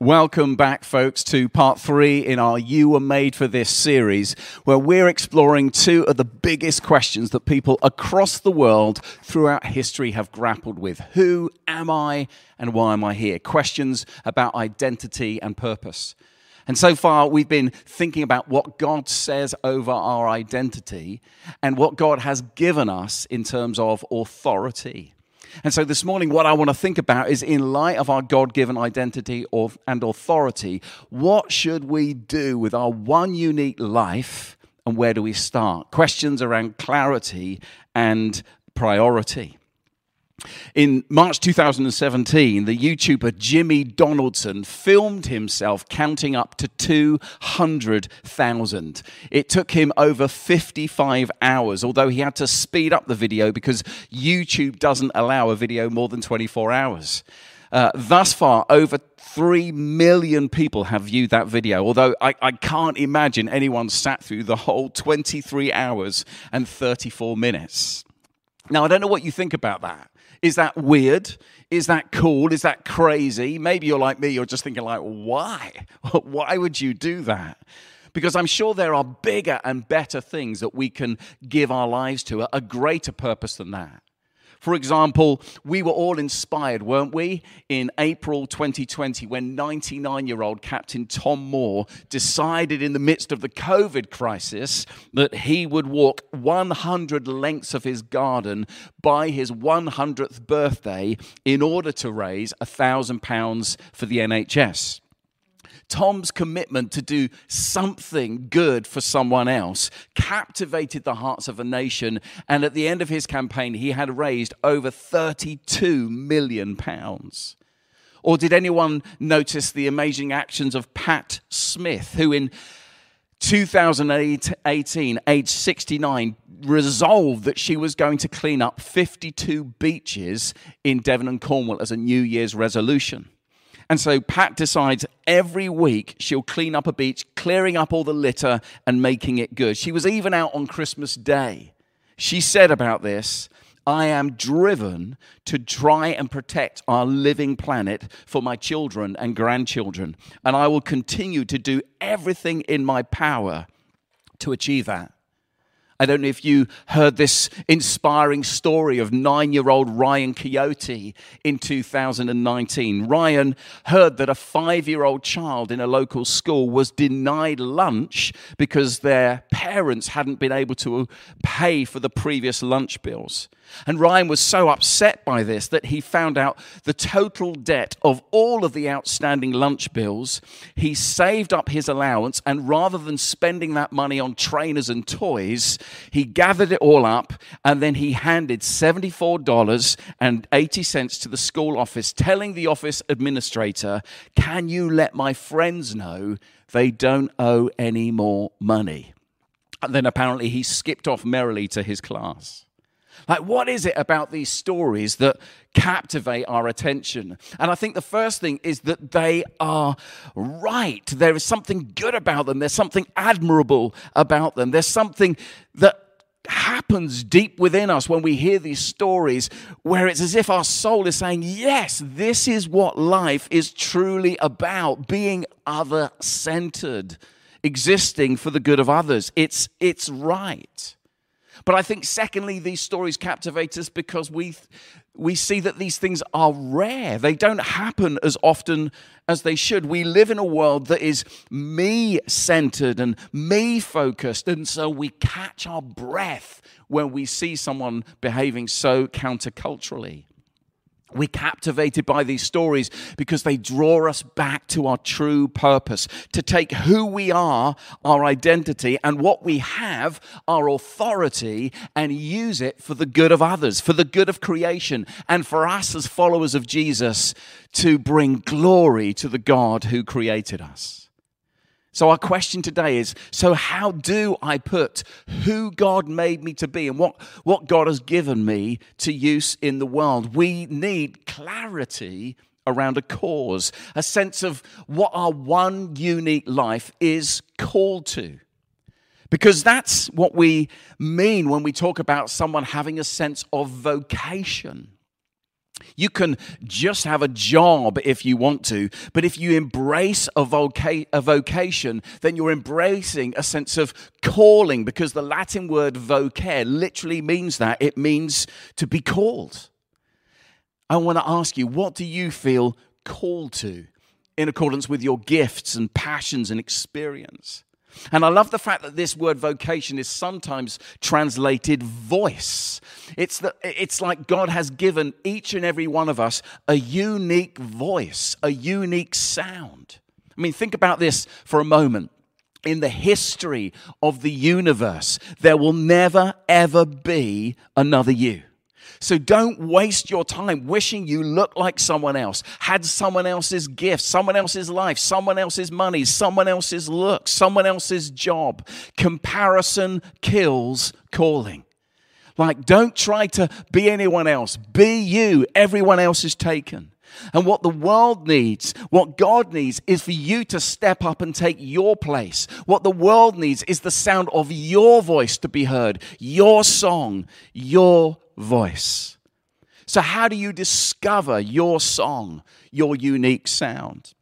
Welcome back, folks, to part three in our You Were Made for This series, where we're exploring two of the biggest questions that people across the world throughout history have grappled with Who am I and why am I here? Questions about identity and purpose. And so far, we've been thinking about what God says over our identity and what God has given us in terms of authority. And so this morning, what I want to think about is in light of our God given identity and authority, what should we do with our one unique life and where do we start? Questions around clarity and priority. In March 2017, the YouTuber Jimmy Donaldson filmed himself counting up to 200,000. It took him over 55 hours, although he had to speed up the video because YouTube doesn't allow a video more than 24 hours. Uh, thus far, over 3 million people have viewed that video, although I, I can't imagine anyone sat through the whole 23 hours and 34 minutes. Now, I don't know what you think about that. Is that weird? Is that cool? Is that crazy? Maybe you're like me, you're just thinking like, why? why would you do that? Because I'm sure there are bigger and better things that we can give our lives to, a greater purpose than that. For example, we were all inspired, weren't we, in April 2020 when 99 year old Captain Tom Moore decided in the midst of the COVID crisis that he would walk 100 lengths of his garden by his 100th birthday in order to raise £1,000 for the NHS. Tom's commitment to do something good for someone else captivated the hearts of a nation. And at the end of his campaign, he had raised over 32 million pounds. Or did anyone notice the amazing actions of Pat Smith, who in 2018, age 69, resolved that she was going to clean up 52 beaches in Devon and Cornwall as a New Year's resolution? And so Pat decides every week she'll clean up a beach, clearing up all the litter and making it good. She was even out on Christmas Day. She said about this, I am driven to try and protect our living planet for my children and grandchildren. And I will continue to do everything in my power to achieve that. I don't know if you heard this inspiring story of nine year old Ryan Kyote in 2019. Ryan heard that a five year old child in a local school was denied lunch because their parents hadn't been able to pay for the previous lunch bills. And Ryan was so upset by this that he found out the total debt of all of the outstanding lunch bills. He saved up his allowance, and rather than spending that money on trainers and toys, he gathered it all up and then he handed $74.80 to the school office, telling the office administrator, Can you let my friends know they don't owe any more money? And then apparently he skipped off merrily to his class. Like, what is it about these stories that captivate our attention? And I think the first thing is that they are right. There is something good about them, there's something admirable about them, there's something that happens deep within us when we hear these stories where it's as if our soul is saying, Yes, this is what life is truly about being other centered, existing for the good of others. It's, it's right. But I think, secondly, these stories captivate us because we, we see that these things are rare. They don't happen as often as they should. We live in a world that is me centered and me focused. And so we catch our breath when we see someone behaving so counterculturally. We're captivated by these stories because they draw us back to our true purpose to take who we are, our identity, and what we have, our authority, and use it for the good of others, for the good of creation, and for us as followers of Jesus to bring glory to the God who created us. So, our question today is so, how do I put who God made me to be and what, what God has given me to use in the world? We need clarity around a cause, a sense of what our one unique life is called to. Because that's what we mean when we talk about someone having a sense of vocation. You can just have a job if you want to, but if you embrace a, voca- a, vocation, then you're embracing a sense of calling because the Latin word vocare literally means that. It means to be called. I want to ask you, what do you feel called to in accordance with your gifts and passions and experience? And I love the fact that this word vocation is sometimes translated voice. It's, the, it's like God has given each and every one of us a unique voice, a unique sound. I mean, think about this for a moment. In the history of the universe, there will never, ever be another you. So don't waste your time wishing you looked like someone else, had someone else's gift, someone else's life, someone else's money, someone else's look, someone else's job. Comparison kills calling. Like, don't try to be anyone else. Be you. Everyone else is taken. And what the world needs, what God needs, is for you to step up and take your place. What the world needs is the sound of your voice to be heard, your song, your voice. So, how do you discover your song, your unique sound?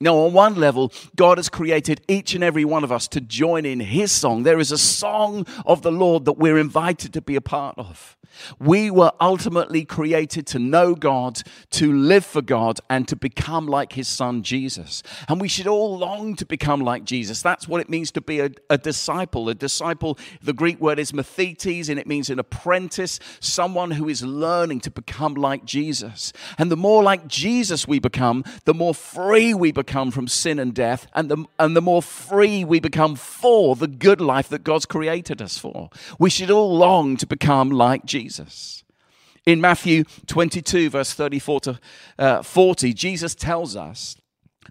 Now, on one level, God has created each and every one of us to join in His song. There is a song of the Lord that we're invited to be a part of. We were ultimately created to know God, to live for God, and to become like his son Jesus. And we should all long to become like Jesus. That's what it means to be a, a disciple. A disciple, the Greek word is mathetes, and it means an apprentice, someone who is learning to become like Jesus. And the more like Jesus we become, the more free we become from sin and death, and the, and the more free we become for the good life that God's created us for. We should all long to become like Jesus. Jesus. In Matthew 22, verse 34 to uh, 40, Jesus tells us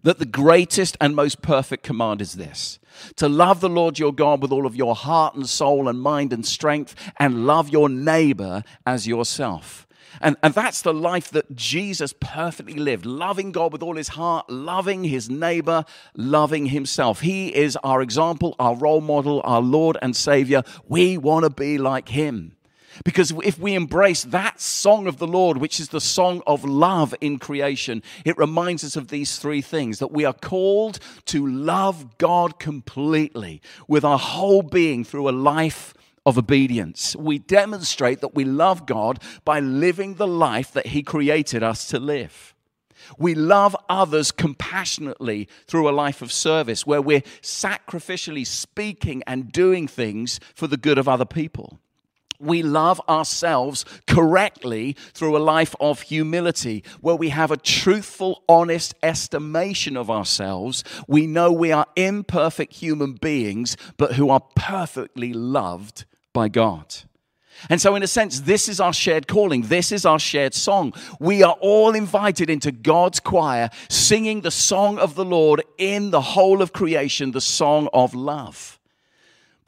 that the greatest and most perfect command is this to love the Lord your God with all of your heart and soul and mind and strength, and love your neighbor as yourself. And, and that's the life that Jesus perfectly lived, loving God with all his heart, loving his neighbor, loving himself. He is our example, our role model, our Lord and Savior. We want to be like him. Because if we embrace that song of the Lord, which is the song of love in creation, it reminds us of these three things that we are called to love God completely with our whole being through a life of obedience. We demonstrate that we love God by living the life that He created us to live. We love others compassionately through a life of service where we're sacrificially speaking and doing things for the good of other people we love ourselves correctly through a life of humility, where we have a truthful, honest estimation of ourselves. We know we are imperfect human beings, but who are perfectly loved by God. And so, in a sense, this is our shared calling. This is our shared song. We are all invited into God's choir, singing the song of the Lord in the whole of creation, the song of love.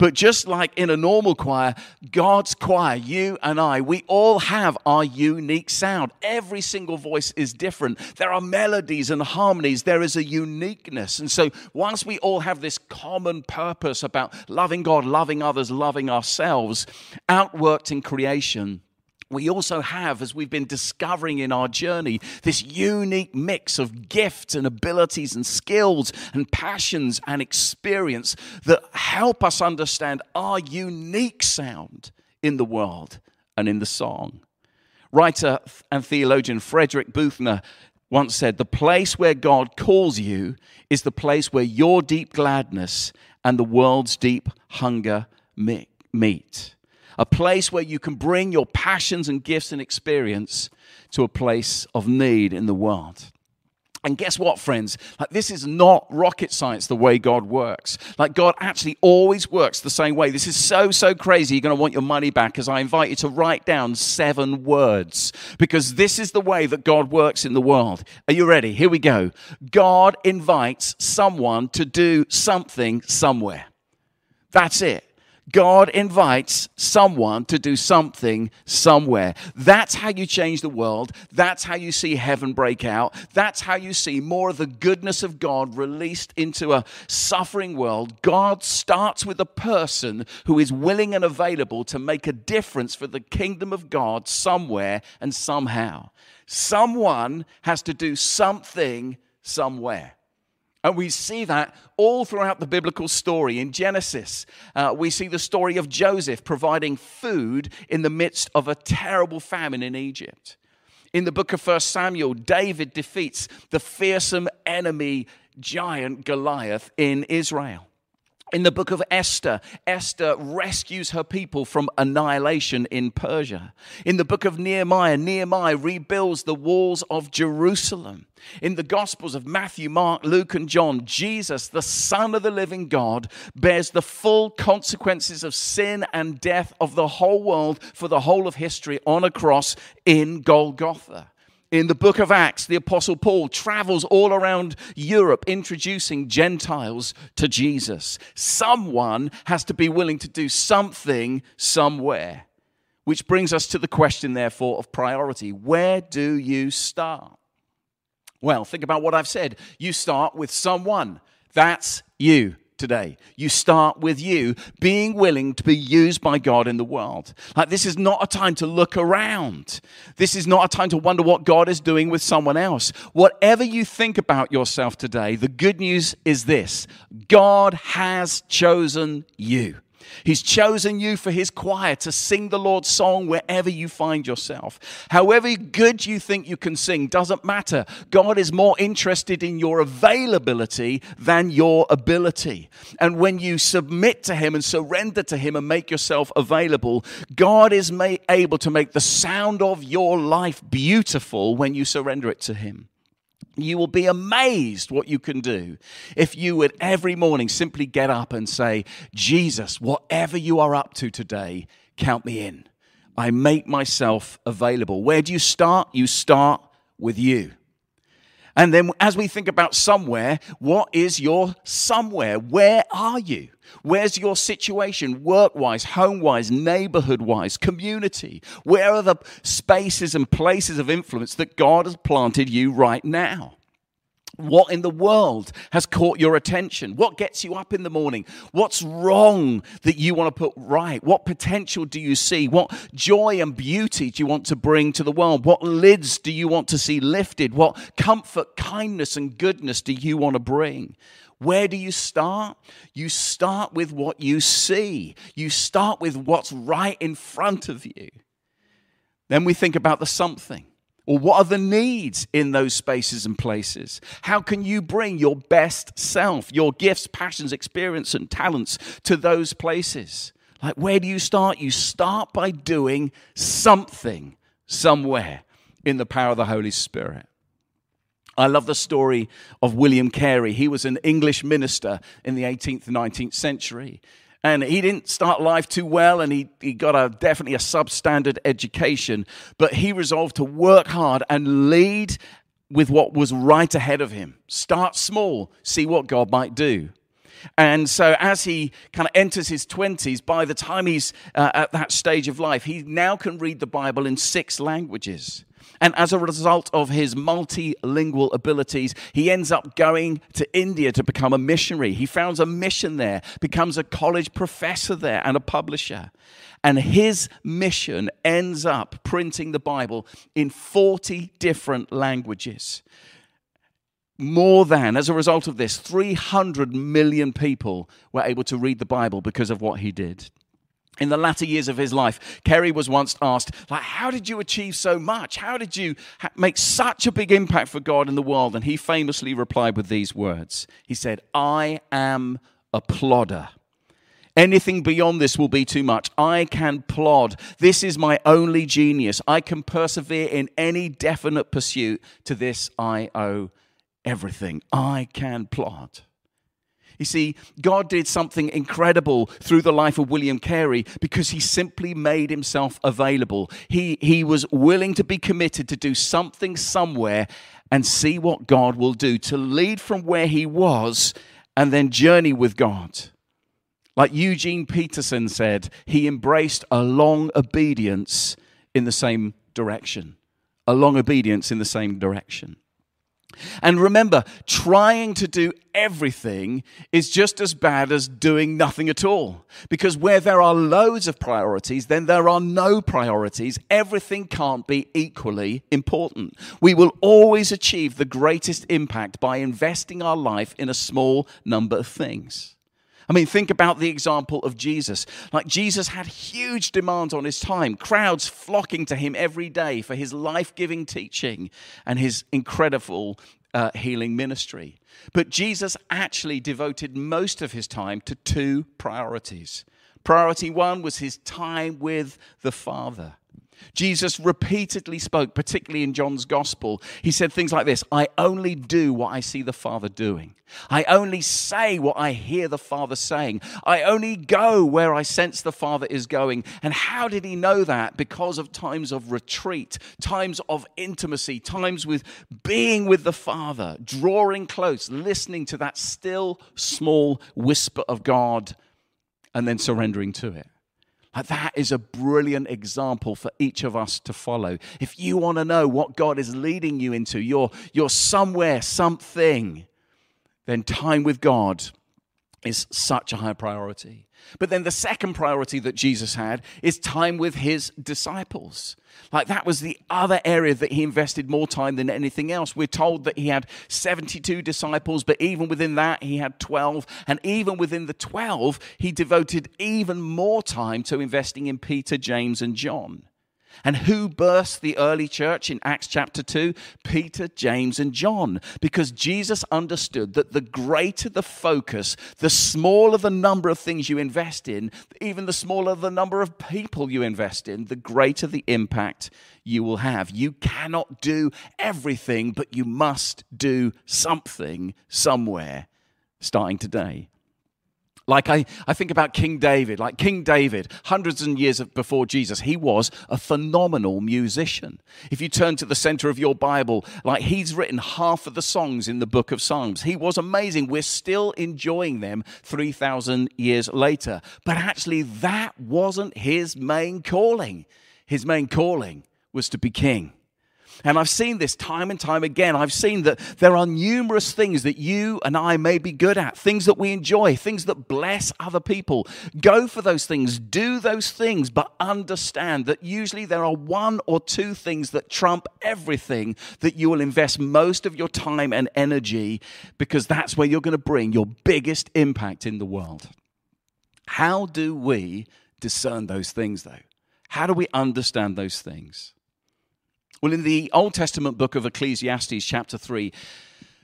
But just like in a normal choir, God's choir, you and I, we all have our unique sound. Every single voice is different. There are melodies and harmonies, there is a uniqueness. And so, whilst we all have this common purpose about loving God, loving others, loving ourselves, outworked in creation, we also have, as we've been discovering in our journey, this unique mix of gifts and abilities and skills and passions and experience that help us understand our unique sound in the world and in the song. Writer and theologian Frederick Buechner once said, The place where God calls you is the place where your deep gladness and the world's deep hunger meet a place where you can bring your passions and gifts and experience to a place of need in the world. And guess what, friends? Like, this is not rocket science the way God works. Like, God actually always works the same way. This is so, so crazy. You're going to want your money back as I invite you to write down seven words because this is the way that God works in the world. Are you ready? Here we go. God invites someone to do something somewhere. That's it. God invites someone to do something somewhere. That's how you change the world. That's how you see heaven break out. That's how you see more of the goodness of God released into a suffering world. God starts with a person who is willing and available to make a difference for the kingdom of God somewhere and somehow. Someone has to do something somewhere. And we see that all throughout the biblical story. In Genesis, uh, we see the story of Joseph providing food in the midst of a terrible famine in Egypt. In the book of 1 Samuel, David defeats the fearsome enemy giant Goliath in Israel. In the book of Esther, Esther rescues her people from annihilation in Persia. In the book of Nehemiah, Nehemiah rebuilds the walls of Jerusalem. In the Gospels of Matthew, Mark, Luke, and John, Jesus, the Son of the living God, bears the full consequences of sin and death of the whole world for the whole of history on a cross in Golgotha. In the book of Acts, the Apostle Paul travels all around Europe introducing Gentiles to Jesus. Someone has to be willing to do something somewhere. Which brings us to the question, therefore, of priority. Where do you start? Well, think about what I've said. You start with someone. That's you today. You start with you being willing to be used by God in the world. Like, this is not a time to look around. This is not a time to wonder what God is doing with someone else. Whatever you think about yourself today, the good news is this God has chosen you. He's chosen you for his choir to sing the Lord's song wherever you find yourself. However good you think you can sing doesn't matter. God is more interested in your availability than your ability. And when you submit to him and surrender to him and make yourself available, God is able to make the sound of your life beautiful when you surrender it to him. You will be amazed what you can do if you would every morning simply get up and say, Jesus, whatever you are up to today, count me in. I make myself available. Where do you start? You start with you. And then as we think about somewhere, what is your somewhere? Where are you? Where's your situation, work wise, home wise, neighborhood wise, community? Where are the spaces and places of influence that God has planted you right now? What in the world has caught your attention? What gets you up in the morning? What's wrong that you want to put right? What potential do you see? What joy and beauty do you want to bring to the world? What lids do you want to see lifted? What comfort, kindness, and goodness do you want to bring? Where do you start? You start with what you see, you start with what's right in front of you. Then we think about the something. Or what are the needs in those spaces and places? How can you bring your best self, your gifts, passions, experience, and talents to those places? Like, where do you start? You start by doing something somewhere in the power of the Holy Spirit. I love the story of William Carey. He was an English minister in the 18th and 19th century. And he didn't start life too well, and he, he got a definitely a substandard education. But he resolved to work hard and lead with what was right ahead of him. Start small, see what God might do. And so, as he kind of enters his 20s, by the time he's uh, at that stage of life, he now can read the Bible in six languages. And as a result of his multilingual abilities, he ends up going to India to become a missionary. He founds a mission there, becomes a college professor there, and a publisher. And his mission ends up printing the Bible in 40 different languages. More than, as a result of this, 300 million people were able to read the Bible because of what he did in the latter years of his life, Carey was once asked, like, how did you achieve so much? How did you make such a big impact for God in the world? And he famously replied with these words. He said, I am a plodder. Anything beyond this will be too much. I can plod. This is my only genius. I can persevere in any definite pursuit. To this I owe everything. I can plod. You see, God did something incredible through the life of William Carey because he simply made himself available. He, he was willing to be committed to do something somewhere and see what God will do, to lead from where he was and then journey with God. Like Eugene Peterson said, he embraced a long obedience in the same direction. A long obedience in the same direction. And remember, trying to do everything is just as bad as doing nothing at all. Because where there are loads of priorities, then there are no priorities. Everything can't be equally important. We will always achieve the greatest impact by investing our life in a small number of things. I mean, think about the example of Jesus. Like, Jesus had huge demands on his time, crowds flocking to him every day for his life giving teaching and his incredible uh, healing ministry. But Jesus actually devoted most of his time to two priorities. Priority one was his time with the Father. Jesus repeatedly spoke, particularly in John's gospel. He said things like this I only do what I see the Father doing. I only say what I hear the Father saying. I only go where I sense the Father is going. And how did he know that? Because of times of retreat, times of intimacy, times with being with the Father, drawing close, listening to that still small whisper of God, and then surrendering to it. Like that is a brilliant example for each of us to follow. If you want to know what God is leading you into, you're, you're somewhere, something, then time with God is such a high priority. But then the second priority that Jesus had is time with his disciples. Like that was the other area that he invested more time than anything else. We're told that he had 72 disciples, but even within that, he had 12. And even within the 12, he devoted even more time to investing in Peter, James, and John. And who burst the early church in Acts chapter 2? Peter, James, and John. Because Jesus understood that the greater the focus, the smaller the number of things you invest in, even the smaller the number of people you invest in, the greater the impact you will have. You cannot do everything, but you must do something somewhere starting today. Like I, I think about King David, like King David, hundreds and years before Jesus, he was a phenomenal musician. If you turn to the center of your Bible, like he's written half of the songs in the book of Psalms. He was amazing. We're still enjoying them 3,000 years later. But actually, that wasn't his main calling. His main calling was to be king. And I've seen this time and time again. I've seen that there are numerous things that you and I may be good at, things that we enjoy, things that bless other people. Go for those things, do those things, but understand that usually there are one or two things that trump everything that you will invest most of your time and energy because that's where you're going to bring your biggest impact in the world. How do we discern those things, though? How do we understand those things? Well, in the Old Testament book of Ecclesiastes, chapter 3,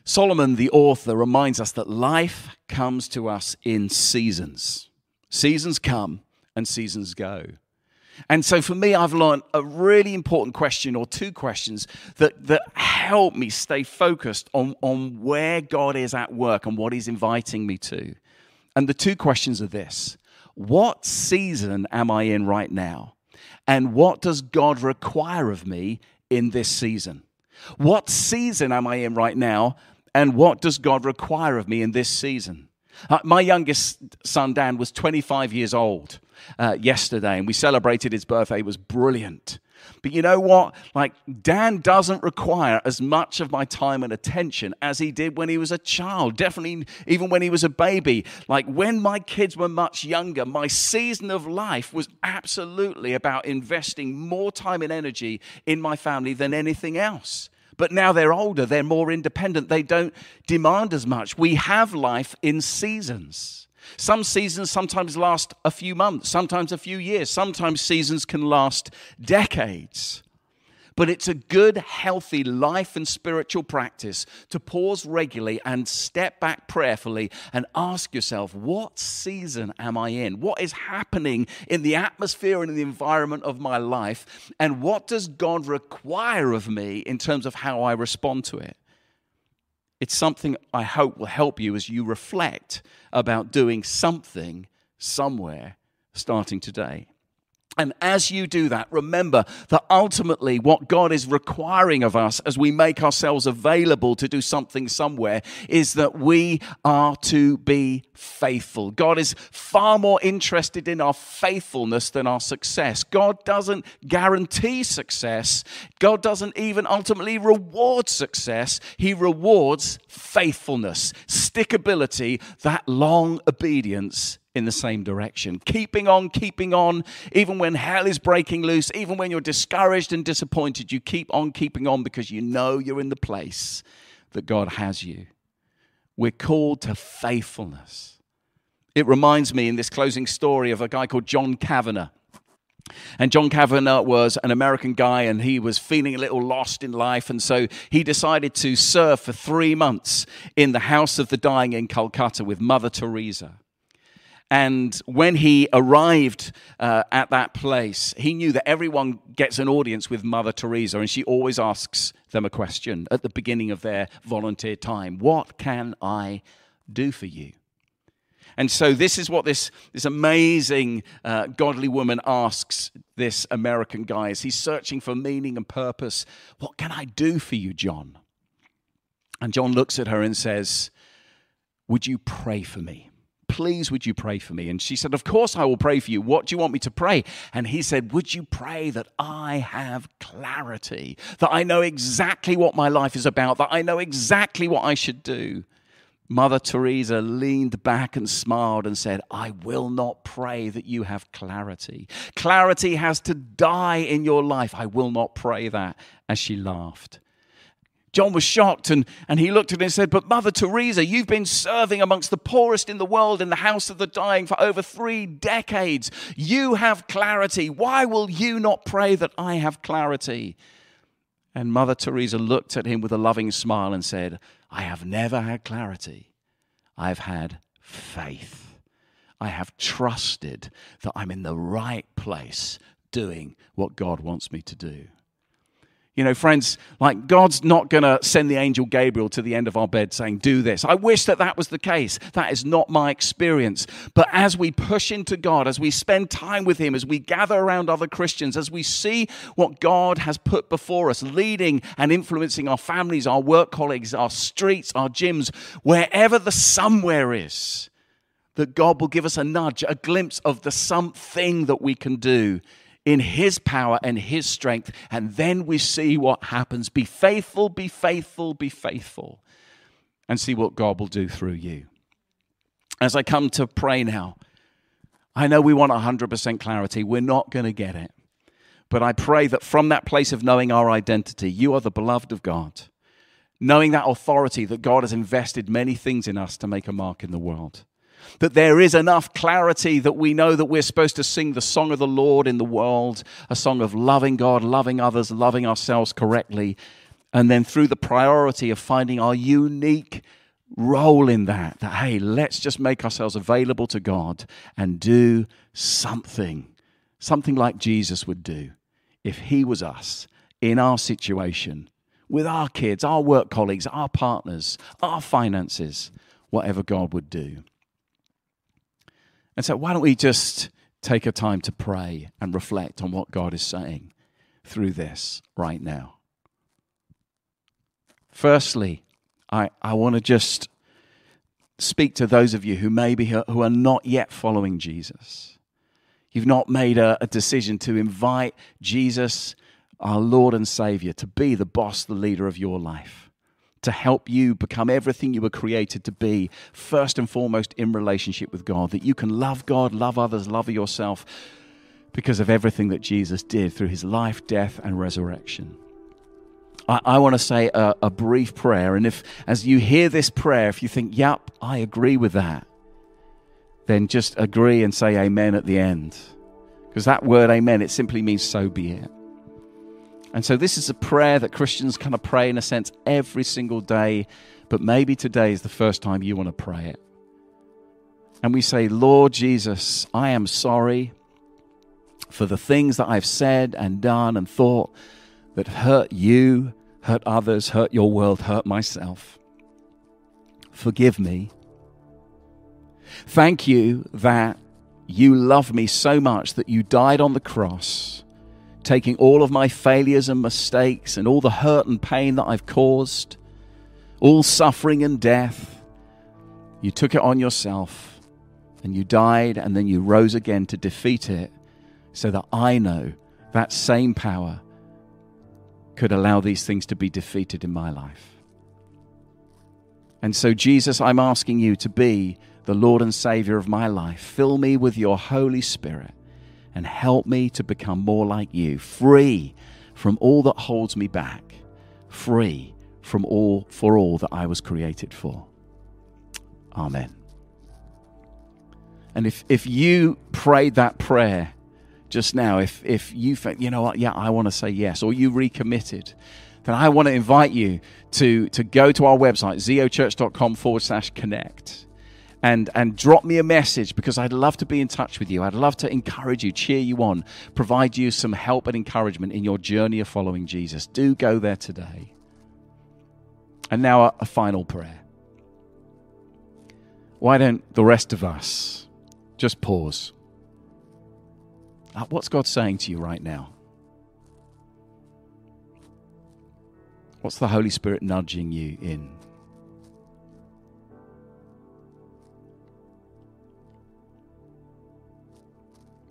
Solomon, the author, reminds us that life comes to us in seasons. Seasons come and seasons go. And so for me, I've learned a really important question or two questions that, that help me stay focused on, on where God is at work and what He's inviting me to. And the two questions are this What season am I in right now? And what does God require of me in this season? What season am I in right now? And what does God require of me in this season? Uh, my youngest son, Dan, was 25 years old uh, yesterday, and we celebrated his birthday. It was brilliant. But you know what? Like, Dan doesn't require as much of my time and attention as he did when he was a child, definitely even when he was a baby. Like, when my kids were much younger, my season of life was absolutely about investing more time and energy in my family than anything else. But now they're older, they're more independent, they don't demand as much. We have life in seasons. Some seasons sometimes last a few months, sometimes a few years, sometimes seasons can last decades. But it's a good, healthy life and spiritual practice to pause regularly and step back prayerfully and ask yourself, what season am I in? What is happening in the atmosphere and in the environment of my life? And what does God require of me in terms of how I respond to it? It's something I hope will help you as you reflect about doing something somewhere starting today. And as you do that, remember that ultimately what God is requiring of us as we make ourselves available to do something somewhere is that we are to be faithful. God is far more interested in our faithfulness than our success. God doesn't guarantee success, God doesn't even ultimately reward success. He rewards faithfulness, stickability, that long obedience in the same direction. Keeping on, keeping on, even when hell is breaking loose, even when you're discouraged and disappointed, you keep on keeping on because you know you're in the place that God has you. We're called to faithfulness. It reminds me in this closing story of a guy called John Kavanaugh. And John Kavanaugh was an American guy and he was feeling a little lost in life. And so he decided to serve for three months in the House of the Dying in Calcutta with Mother Teresa. And when he arrived uh, at that place, he knew that everyone gets an audience with Mother Teresa, and she always asks them a question at the beginning of their volunteer time What can I do for you? And so, this is what this, this amazing uh, godly woman asks this American guy as he's searching for meaning and purpose. What can I do for you, John? And John looks at her and says, Would you pray for me? Please would you pray for me? And she said, Of course I will pray for you. What do you want me to pray? And he said, Would you pray that I have clarity, that I know exactly what my life is about, that I know exactly what I should do? Mother Teresa leaned back and smiled and said, I will not pray that you have clarity. Clarity has to die in your life. I will not pray that. As she laughed. John was shocked and, and he looked at it and said, But Mother Teresa, you've been serving amongst the poorest in the world in the house of the dying for over three decades. You have clarity. Why will you not pray that I have clarity? And Mother Teresa looked at him with a loving smile and said, I have never had clarity. I've had faith. I have trusted that I'm in the right place doing what God wants me to do. You know, friends, like God's not going to send the angel Gabriel to the end of our bed saying, Do this. I wish that that was the case. That is not my experience. But as we push into God, as we spend time with Him, as we gather around other Christians, as we see what God has put before us, leading and influencing our families, our work colleagues, our streets, our gyms, wherever the somewhere is, that God will give us a nudge, a glimpse of the something that we can do in His power and His strength, and then we see what happens. Be faithful, be faithful, be faithful, and see what God will do through you. As I come to pray now, I know we want 100% clarity. We're not going to get it. But I pray that from that place of knowing our identity, you are the beloved of God, knowing that authority that God has invested many things in us to make a mark in the world that there is enough clarity that we know that we're supposed to sing the song of the Lord in the world, a song of loving God, loving others, loving ourselves correctly. And then through the priority of finding our unique role in that, that, hey, let's just make ourselves available to God and do something, something like Jesus would do if he was us in our situation with our kids, our work colleagues, our partners, our finances, whatever God would do. And so, why don't we just take a time to pray and reflect on what God is saying through this right now? Firstly, I, I want to just speak to those of you who maybe who are not yet following Jesus. You've not made a, a decision to invite Jesus, our Lord and Savior, to be the boss, the leader of your life to help you become everything you were created to be, first and foremost in relationship with God. That you can love God, love others, love yourself because of everything that Jesus did through his life, death, and resurrection. I, I want to say a, a brief prayer. And if, as you hear this prayer, if you think, yep, I agree with that, then just agree and say amen at the end. Because that word amen, it simply means so be it. And so, this is a prayer that Christians kind of pray in a sense every single day, but maybe today is the first time you want to pray it. And we say, Lord Jesus, I am sorry for the things that I've said and done and thought that hurt you, hurt others, hurt your world, hurt myself. Forgive me. Thank you that you love me so much that you died on the cross, taking all of my failures and mistakes and all the hurt and pain that I've caused, all suffering and death. You took it on yourself and you died and then you rose again to defeat it so that I know that same power could allow these things to be defeated in my life. And so, Jesus, I'm asking you to be the Lord and Savior of my life. Fill me with your Holy Spirit and help me to become more like you, free from all that holds me back, free from all for all that I was created for. Amen. And if, if you prayed that prayer just now, if, if you you know what, yeah, I want to say yes, or you recommitted, then I want to invite you to, to go to our website, zeochurch.com forward slash connect. And, and drop me a message because I'd love to be in touch with you. I'd love to encourage you, cheer you on, provide you some help and encouragement in your journey of following Jesus. Do go there today. And now, a, a final prayer. Why don't the rest of us just pause? Uh, what's God saying to you right now? What's the Holy Spirit nudging you in?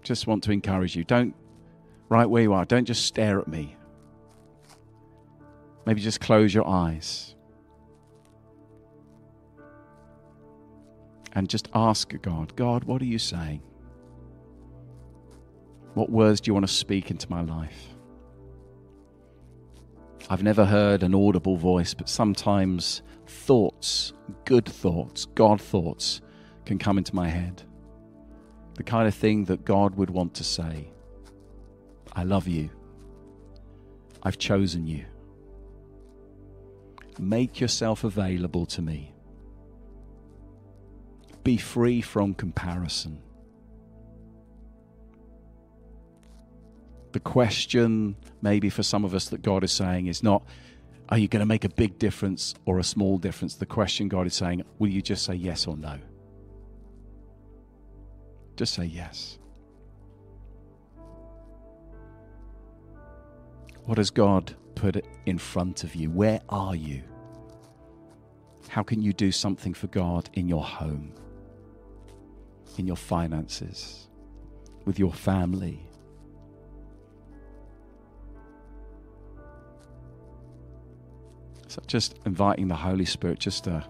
Just want to encourage you. Don't, right where you are, don't just stare at me. Maybe just close your eyes. And just ask God, God, what are you saying? What words do you want to speak into my life? I've never heard an audible voice, but sometimes thoughts, good thoughts, God thoughts, can come into my head. The kind of thing that God would want to say I love you. I've chosen you. Make yourself available to me. Be free from comparison. the question, maybe for some of us, that God is saying is not, are you going to make a big difference or a small difference? The question God is saying, will you just say yes or no? Just say yes. What has God put in front of you? Where are you? How can you do something for God in your home, in your finances, with your family, So just inviting the Holy Spirit just to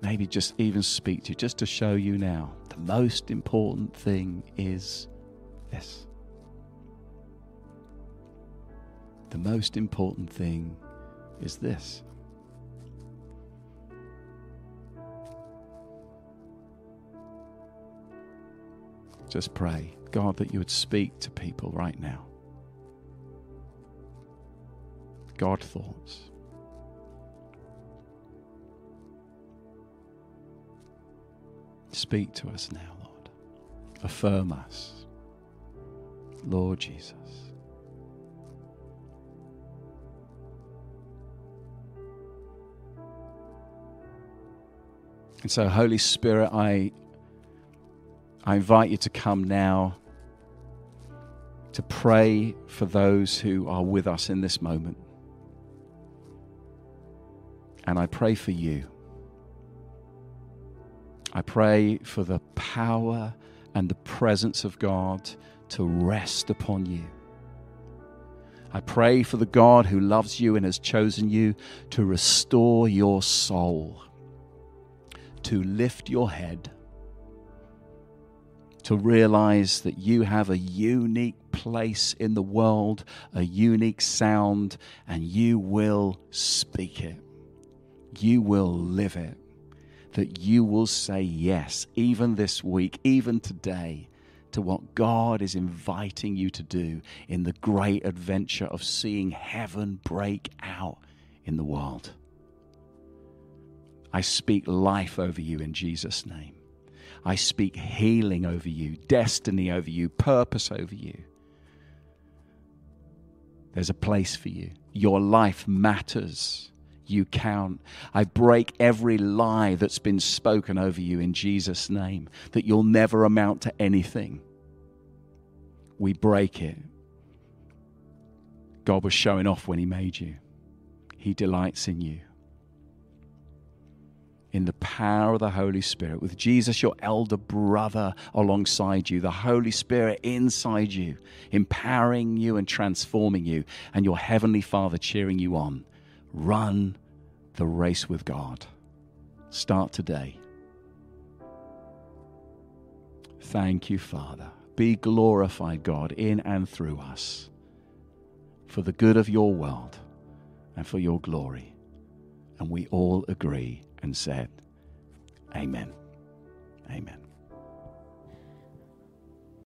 maybe just even speak to you, just to show you now the most important thing is this. The most important thing is this. Just pray, God, that you would speak to people right now. God thoughts. Speak to us now, Lord. Affirm us, Lord Jesus. And so, Holy Spirit, I, I invite you to come now to pray for those who are with us in this moment. And I pray for you. I pray for the power and the presence of God to rest upon you. I pray for the God who loves you and has chosen you to restore your soul, to lift your head, to realize that you have a unique place in the world, a unique sound, and you will speak it. You will live it that you will say yes, even this week, even today, to what God is inviting you to do in the great adventure of seeing heaven break out in the world. I speak life over you in Jesus' name. I speak healing over you, destiny over you, purpose over you. There's a place for you. Your life matters. You count. I break every lie that's been spoken over you in Jesus' name, that you'll never amount to anything. We break it. God was showing off when He made you, He delights in you in the power of the Holy Spirit, with Jesus, your elder brother, alongside you, the Holy Spirit inside you, empowering you and transforming you, and your Heavenly Father cheering you on. Run the race with God. Start today. Thank you, Father. Be glorified, God, in and through us for the good of your world and for your glory. And we all agree and said, Amen. Amen.